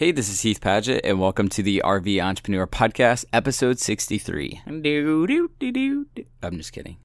Hey, this is Heath Padgett, and welcome to the RV Entrepreneur Podcast, episode 63. I'm just kidding.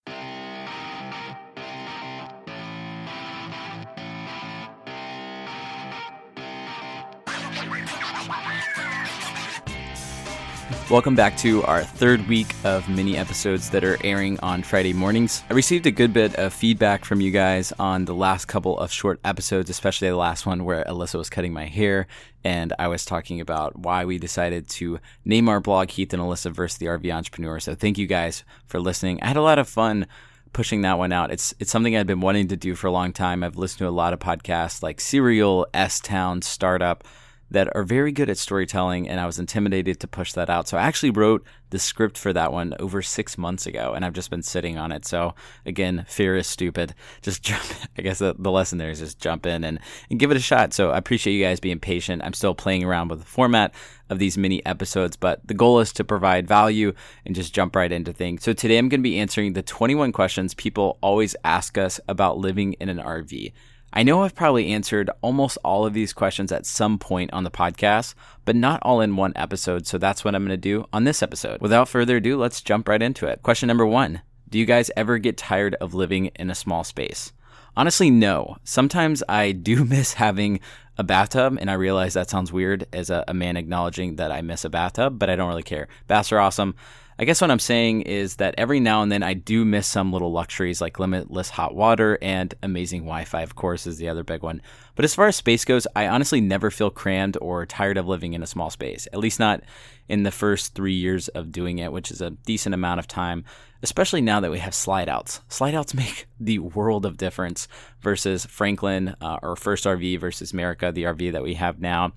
Welcome back to our third week of mini episodes that are airing on Friday mornings. I received a good bit of feedback from you guys on the last couple of short episodes, especially the last one where Alyssa was cutting my hair and I was talking about why we decided to name our blog Heath and Alyssa versus the RV Entrepreneur. So thank you guys for listening. I had a lot of fun pushing that one out. It's it's something I've been wanting to do for a long time. I've listened to a lot of podcasts like Serial, S Town, Startup that are very good at storytelling, and I was intimidated to push that out. So I actually wrote the script for that one over six months ago, and I've just been sitting on it. So again, fear is stupid. Just jump. I guess the, the lesson there is just jump in and, and give it a shot. So I appreciate you guys being patient. I'm still playing around with the format of these mini episodes, but the goal is to provide value and just jump right into things. So today I'm going to be answering the 21 questions people always ask us about living in an RV. I know I've probably answered almost all of these questions at some point on the podcast, but not all in one episode. So that's what I'm going to do on this episode. Without further ado, let's jump right into it. Question number one Do you guys ever get tired of living in a small space? Honestly, no. Sometimes I do miss having a bathtub, and I realize that sounds weird as a, a man acknowledging that I miss a bathtub, but I don't really care. Baths are awesome. I guess what I'm saying is that every now and then I do miss some little luxuries like limitless hot water and amazing Wi Fi, of course, is the other big one. But as far as space goes, I honestly never feel crammed or tired of living in a small space, at least not in the first three years of doing it, which is a decent amount of time, especially now that we have slide outs. Slide outs make the world of difference versus Franklin, uh, first RV, versus America, the RV that we have now.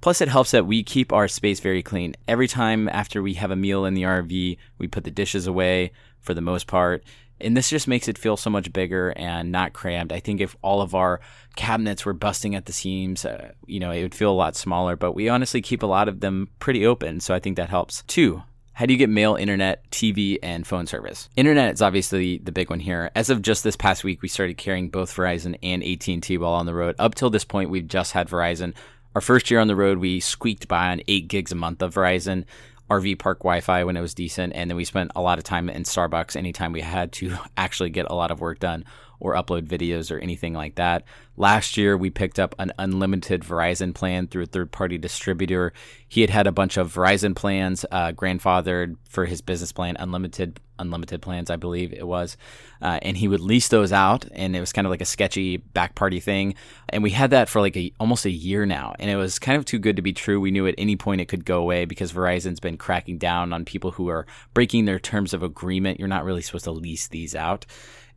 Plus, it helps that we keep our space very clean. Every time after we have a meal in the RV, we put the dishes away for the most part. And this just makes it feel so much bigger and not crammed. I think if all of our cabinets were busting at the seams, uh, you know, it would feel a lot smaller. But we honestly keep a lot of them pretty open. So I think that helps. Two, how do you get mail, internet, TV, and phone service? Internet is obviously the big one here. As of just this past week, we started carrying both Verizon and AT&T while on the road. Up till this point, we've just had Verizon. Our first year on the road, we squeaked by on eight gigs a month of Verizon. RV park Wi Fi when it was decent. And then we spent a lot of time in Starbucks anytime we had to actually get a lot of work done or upload videos or anything like that. Last year, we picked up an unlimited Verizon plan through a third party distributor. He had had a bunch of Verizon plans, uh, grandfathered for his business plan, unlimited unlimited plans, I believe it was. Uh, and he would lease those out, and it was kind of like a sketchy back party thing. And we had that for like a, almost a year now, and it was kind of too good to be true. We knew at any point it could go away because Verizon's been cracking down on people who are breaking their terms of agreement. You're not really supposed to lease these out.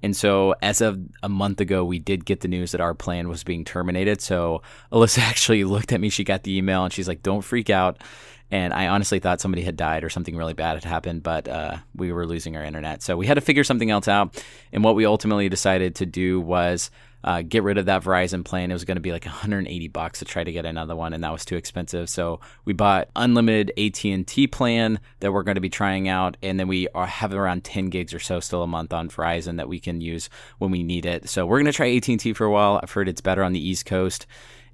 And so, as of a month ago, we did get the news that our plan was being terminated. So, Alyssa actually looked at me. She got the email and she's like, Don't freak out. And I honestly thought somebody had died or something really bad had happened, but uh, we were losing our internet. So, we had to figure something else out. And what we ultimately decided to do was uh, get rid of that Verizon plan. It was going to be like 180 bucks to try to get another one, and that was too expensive. So we bought unlimited AT and T plan that we're going to be trying out, and then we are, have around 10 gigs or so still a month on Verizon that we can use when we need it. So we're going to try AT and T for a while. I've heard it's better on the East Coast.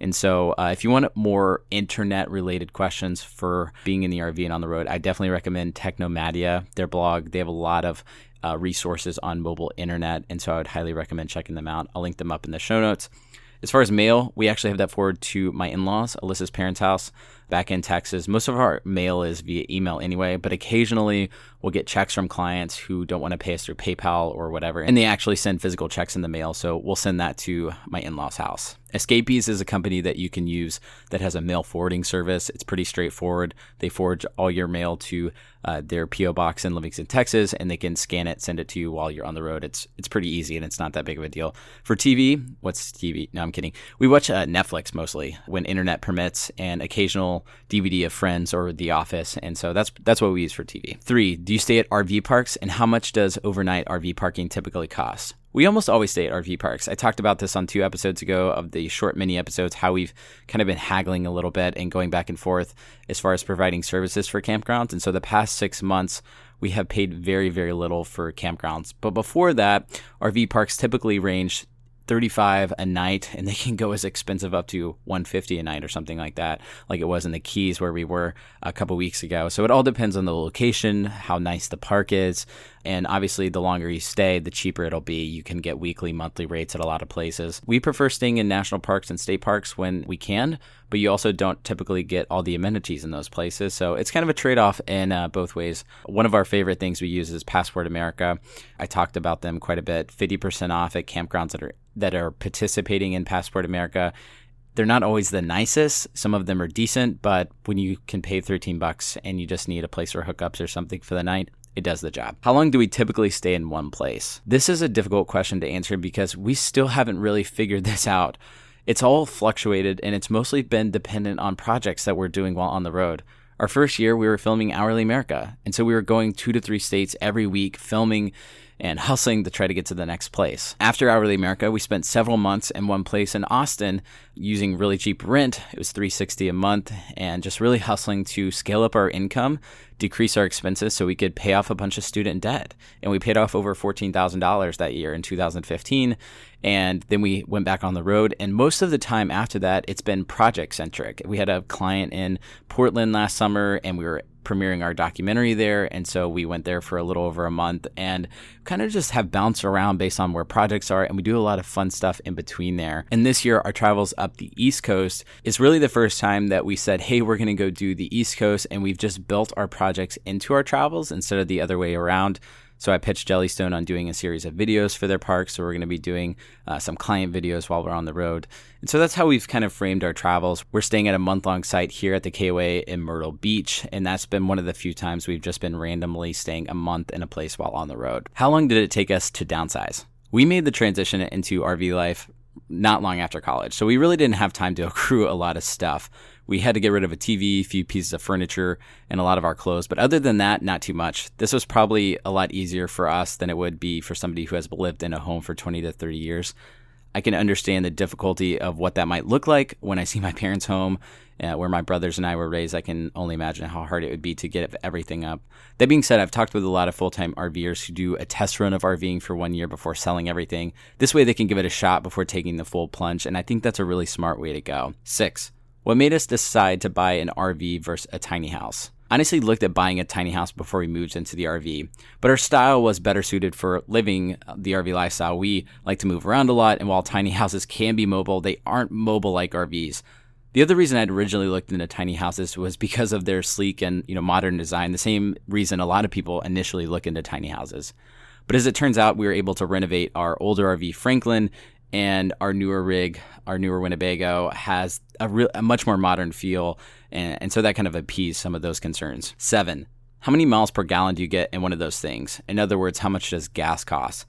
And so, uh, if you want more internet related questions for being in the RV and on the road, I definitely recommend Technomadia, their blog. They have a lot of uh, resources on mobile internet. And so I would highly recommend checking them out. I'll link them up in the show notes. As far as mail, we actually have that forward to my in laws, Alyssa's parents' house back in Texas. Most of our mail is via email anyway, but occasionally we'll get checks from clients who don't want to pay us through PayPal or whatever, and they actually send physical checks in the mail. So we'll send that to my in law's house. Escapees is a company that you can use that has a mail forwarding service. It's pretty straightforward. They forward all your mail to uh, their PO box in Livingston, Texas, and they can scan it, send it to you while you're on the road. It's it's pretty easy and it's not that big of a deal. For TV, what's TV? No, I'm kidding. We watch uh, Netflix mostly when internet permits, and occasional DVD of Friends or The Office, and so that's that's what we use for TV. Three, do you stay at RV parks, and how much does overnight RV parking typically cost? We almost always stay at RV parks. I talked about this on two episodes ago of the short mini episodes, how we've kind of been haggling a little bit and going back and forth as far as providing services for campgrounds. And so the past six months, we have paid very, very little for campgrounds. But before that, RV parks typically range 35 a night and they can go as expensive up to 150 a night or something like that like it was in the keys where we were a couple weeks ago. So it all depends on the location how nice the park is and obviously the longer you stay the cheaper it'll be. You can get weekly monthly rates at a lot of places. We prefer staying in national parks and state parks when we can but you also don't typically get all the amenities in those places. So it's kind of a trade-off in uh, both ways. One of our favorite things we use is passport america. I talked about them quite a bit. 50% off at campgrounds that are that are participating in Passport America. They're not always the nicest. Some of them are decent, but when you can pay 13 bucks and you just need a place for hookups or something for the night, it does the job. How long do we typically stay in one place? This is a difficult question to answer because we still haven't really figured this out. It's all fluctuated and it's mostly been dependent on projects that we're doing while on the road. Our first year, we were filming Hourly America. And so we were going two to three states every week, filming and hustling to try to get to the next place. After Hourly America, we spent several months in one place in Austin using really cheap rent. It was 360 a month and just really hustling to scale up our income, decrease our expenses so we could pay off a bunch of student debt. And we paid off over $14,000 that year in 2015 and then we went back on the road. And most of the time after that, it's been project centric. We had a client in Portland last summer, and we were premiering our documentary there. And so we went there for a little over a month and kind of just have bounced around based on where projects are. And we do a lot of fun stuff in between there. And this year, our travels up the East Coast is really the first time that we said, hey, we're going to go do the East Coast. And we've just built our projects into our travels instead of the other way around. So I pitched Jellystone on doing a series of videos for their park. So we're going to be doing uh, some client videos while we're on the road. And so that's how we've kind of framed our travels. We're staying at a month long site here at the KOA in Myrtle Beach. And that's been one of the few times we've just been randomly staying a month in a place while on the road. How long did it take us to downsize? We made the transition into RV life not long after college. So we really didn't have time to accrue a lot of stuff we had to get rid of a TV, a few pieces of furniture, and a lot of our clothes. But other than that, not too much. This was probably a lot easier for us than it would be for somebody who has lived in a home for 20 to 30 years. I can understand the difficulty of what that might look like when I see my parents' home, uh, where my brothers and I were raised. I can only imagine how hard it would be to get everything up. That being said, I've talked with a lot of full time RVers who do a test run of RVing for one year before selling everything. This way, they can give it a shot before taking the full plunge, and I think that's a really smart way to go. Six, what made us decide to buy an RV versus a tiny house? Honestly, looked at buying a tiny house before we moved into the RV, but our style was better suited for living uh, the RV lifestyle. We like to move around a lot, and while tiny houses can be mobile, they aren't mobile like RVs. The other reason I'd originally looked into tiny houses was because of their sleek and you know modern design. The same reason a lot of people initially look into tiny houses. But as it turns out, we were able to renovate our older RV Franklin and our newer rig, our newer Winnebago, has a, real, a much more modern feel, and, and so that kind of appeased some of those concerns. Seven, how many miles per gallon do you get in one of those things? In other words, how much does gas cost?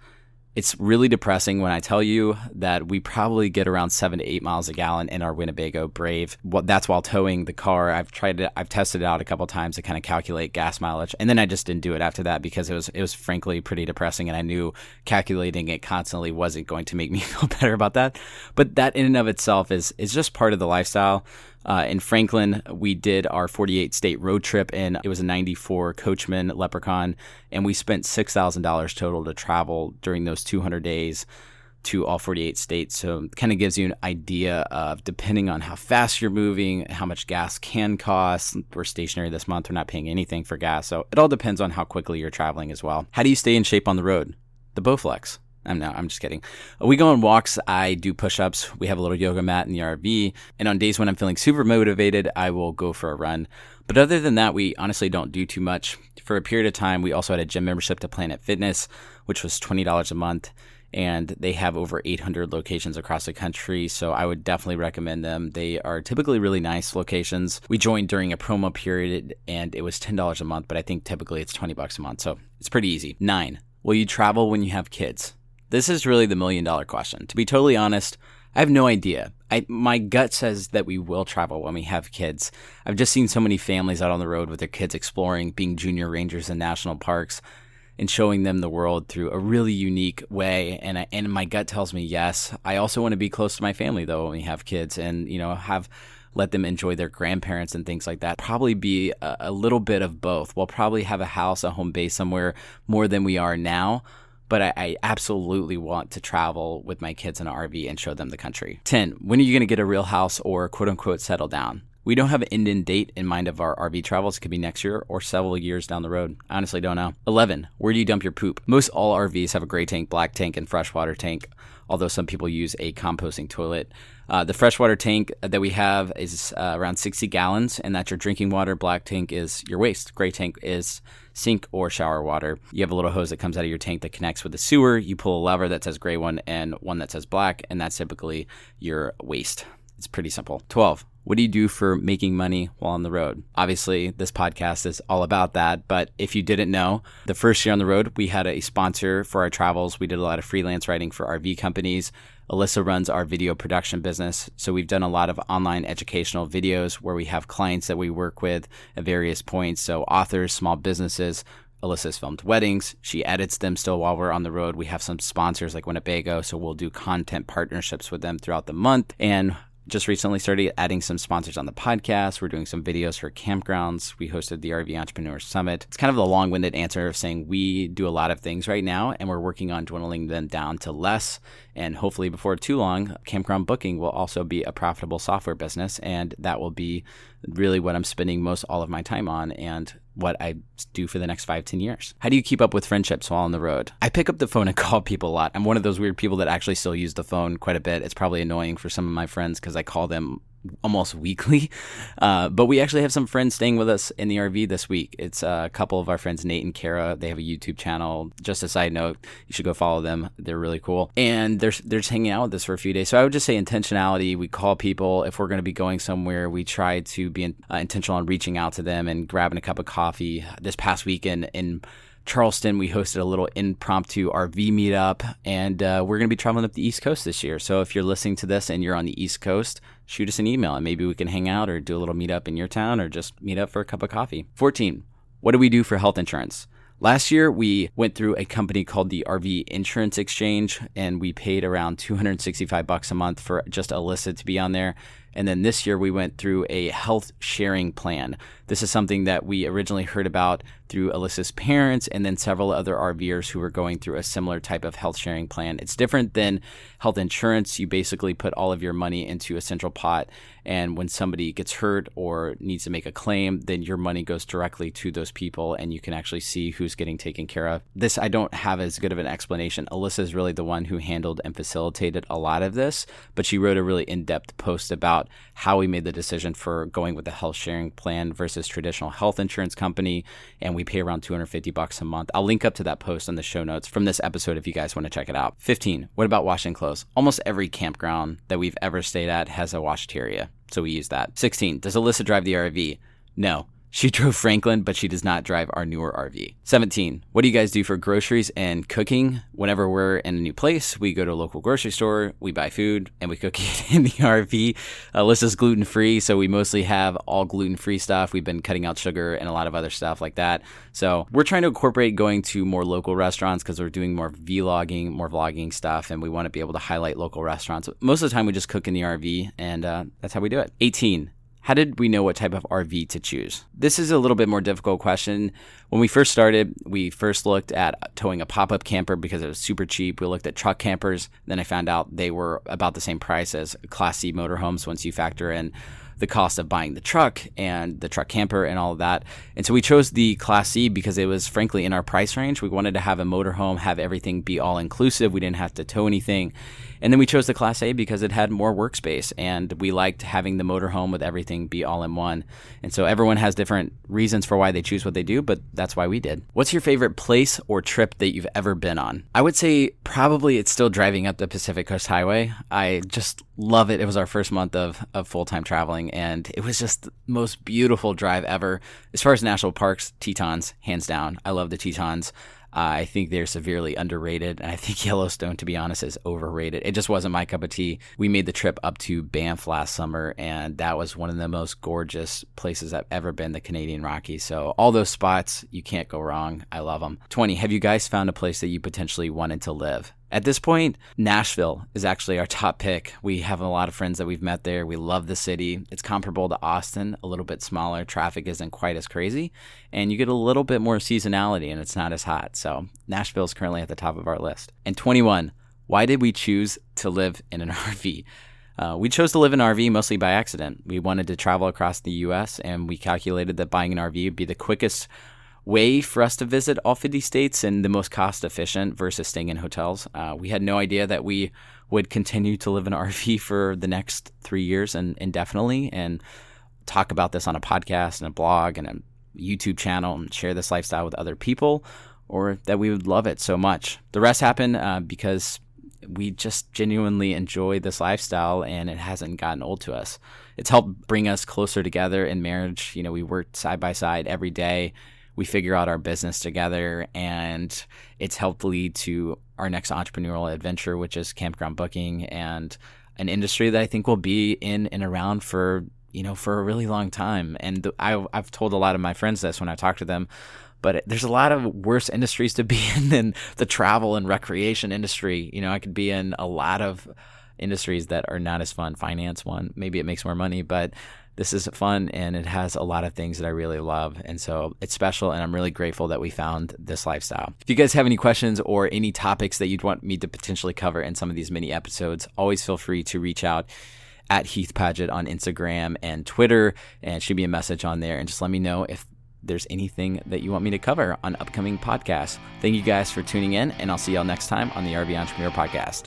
It's really depressing when I tell you that we probably get around seven to eight miles a gallon in our Winnebago Brave. That's while towing the car. I've tried it. I've tested it out a couple times to kind of calculate gas mileage, and then I just didn't do it after that because it was it was frankly pretty depressing, and I knew calculating it constantly wasn't going to make me feel better about that. But that in and of itself is is just part of the lifestyle. Uh, in Franklin, we did our 48 state road trip, and it was a 94 Coachmen Leprechaun, and we spent $6,000 total to travel during those 200 days to all 48 states. So kind of gives you an idea of depending on how fast you're moving, how much gas can cost. We're stationary this month, we're not paying anything for gas. So it all depends on how quickly you're traveling as well. How do you stay in shape on the road? The Bowflex. I'm no, I'm just kidding. We go on walks. I do push ups. We have a little yoga mat in the RV. And on days when I'm feeling super motivated, I will go for a run. But other than that, we honestly don't do too much. For a period of time, we also had a gym membership to Planet Fitness, which was $20 a month. And they have over 800 locations across the country. So I would definitely recommend them. They are typically really nice locations. We joined during a promo period and it was $10 a month, but I think typically it's 20 bucks a month. So it's pretty easy. Nine, will you travel when you have kids? This is really the million dollar question. To be totally honest, I have no idea. I, my gut says that we will travel when we have kids. I've just seen so many families out on the road with their kids exploring, being junior rangers in national parks, and showing them the world through a really unique way. And I, and my gut tells me yes. I also want to be close to my family though when we have kids, and you know have let them enjoy their grandparents and things like that. Probably be a, a little bit of both. We'll probably have a house, a home base somewhere more than we are now but I, I absolutely want to travel with my kids in an RV and show them the country. 10. When are you going to get a real house or quote unquote settle down? We don't have an end in date in mind of our RV travels. It could be next year or several years down the road. I honestly don't know. 11. Where do you dump your poop? Most all RVs have a gray tank, black tank, and freshwater tank, although some people use a composting toilet. Uh, the freshwater tank that we have is uh, around 60 gallons, and that's your drinking water. Black tank is your waste. Gray tank is sink or shower water. You have a little hose that comes out of your tank that connects with the sewer. You pull a lever that says gray one and one that says black, and that's typically your waste. It's pretty simple. 12. What do you do for making money while on the road? Obviously, this podcast is all about that. But if you didn't know, the first year on the road, we had a sponsor for our travels. We did a lot of freelance writing for RV companies. Alyssa runs our video production business. So we've done a lot of online educational videos where we have clients that we work with at various points. So authors, small businesses. Alyssa's filmed weddings. She edits them still while we're on the road. We have some sponsors like Winnebago. So we'll do content partnerships with them throughout the month. And just recently started adding some sponsors on the podcast. We're doing some videos for campgrounds. We hosted the RV Entrepreneur Summit. It's kind of a long winded answer of saying we do a lot of things right now and we're working on dwindling them down to less. And hopefully, before too long, campground booking will also be a profitable software business. And that will be really what I'm spending most all of my time on. And what I do for the next five, ten years. How do you keep up with friendships while on the road? I pick up the phone and call people a lot. I'm one of those weird people that actually still use the phone quite a bit. It's probably annoying for some of my friends because I call them almost weekly. Uh, but we actually have some friends staying with us in the RV this week. It's a couple of our friends, Nate and Kara. They have a YouTube channel. Just a side note, you should go follow them. They're really cool. And they're, they're just hanging out with us for a few days. So I would just say intentionality. We call people. If we're going to be going somewhere, we try to be in, uh, intentional on reaching out to them and grabbing a cup of coffee. This past weekend in Charleston, we hosted a little impromptu RV meetup, and uh, we're going to be traveling up the East Coast this year. So if you're listening to this and you're on the East Coast, shoot us an email and maybe we can hang out or do a little meetup in your town or just meet up for a cup of coffee. 14. What do we do for health insurance? Last year, we went through a company called the RV Insurance Exchange, and we paid around 265 bucks a month for just Alyssa to be on there. And then this year, we went through a health sharing plan. This is something that we originally heard about through Alyssa's parents and then several other RVers who were going through a similar type of health sharing plan. It's different than health insurance. You basically put all of your money into a central pot, and when somebody gets hurt or needs to make a claim, then your money goes directly to those people and you can actually see who's getting taken care of. This I don't have as good of an explanation. Alyssa is really the one who handled and facilitated a lot of this, but she wrote a really in depth post about how we made the decision for going with the health sharing plan versus traditional health insurance company. And we pay around 250 bucks a month. I'll link up to that post in the show notes from this episode if you guys want to check it out. 15. What about washing clothes? Almost every campground that we've ever stayed at has a washteria. So we use that. 16. Does Alyssa drive the RV? No. She drove Franklin, but she does not drive our newer RV. 17. What do you guys do for groceries and cooking? Whenever we're in a new place, we go to a local grocery store, we buy food, and we cook it in the RV. Alyssa's gluten free, so we mostly have all gluten free stuff. We've been cutting out sugar and a lot of other stuff like that. So we're trying to incorporate going to more local restaurants because we're doing more vlogging, more vlogging stuff, and we want to be able to highlight local restaurants. Most of the time, we just cook in the RV, and uh, that's how we do it. 18 how did we know what type of RV to choose? This is a little bit more difficult question. When we first started, we first looked at towing a pop up camper because it was super cheap. We looked at truck campers. Then I found out they were about the same price as Class C motorhomes once you factor in the cost of buying the truck and the truck camper and all of that. And so we chose the Class C because it was frankly in our price range. We wanted to have a motorhome, have everything be all inclusive. We didn't have to tow anything. And then we chose the Class A because it had more workspace and we liked having the motorhome with everything be all in one. And so everyone has different reasons for why they choose what they do, but that's why we did. What's your favorite place or trip that you've ever been on? I would say probably it's still driving up the Pacific Coast Highway. I just love it. It was our first month of, of full time traveling and it was just the most beautiful drive ever. As far as national parks, Tetons, hands down. I love the Tetons. Uh, I think they're severely underrated. And I think Yellowstone, to be honest, is overrated. It just wasn't my cup of tea. We made the trip up to Banff last summer, and that was one of the most gorgeous places I've ever been, the Canadian Rockies. So, all those spots, you can't go wrong. I love them. 20. Have you guys found a place that you potentially wanted to live? At this point, Nashville is actually our top pick. We have a lot of friends that we've met there. We love the city. It's comparable to Austin, a little bit smaller. Traffic isn't quite as crazy, and you get a little bit more seasonality and it's not as hot. So, Nashville is currently at the top of our list. And 21, why did we choose to live in an RV? Uh, we chose to live in an RV mostly by accident. We wanted to travel across the US, and we calculated that buying an RV would be the quickest way for us to visit all 50 states and the most cost efficient versus staying in hotels. Uh, we had no idea that we would continue to live in RV for the next three years and indefinitely and talk about this on a podcast and a blog and a YouTube channel and share this lifestyle with other people or that we would love it so much. The rest happened uh, because we just genuinely enjoy this lifestyle and it hasn't gotten old to us. It's helped bring us closer together in marriage. You know, we worked side by side every day we figure out our business together and it's helped lead to our next entrepreneurial adventure which is campground booking and an industry that i think will be in and around for you know for a really long time. And I, i've told a lot of my friends this when i talk to them but there's a lot of worse industries to be in than the travel and recreation industry. You know i could be in a lot of industries that are not as fun finance one maybe it makes more money but this is fun and it has a lot of things that I really love. And so it's special and I'm really grateful that we found this lifestyle. If you guys have any questions or any topics that you'd want me to potentially cover in some of these mini episodes, always feel free to reach out at Heath Padgett on Instagram and Twitter and shoot me a message on there and just let me know if there's anything that you want me to cover on upcoming podcasts. Thank you guys for tuning in, and I'll see y'all next time on the RV Entrepreneur Podcast.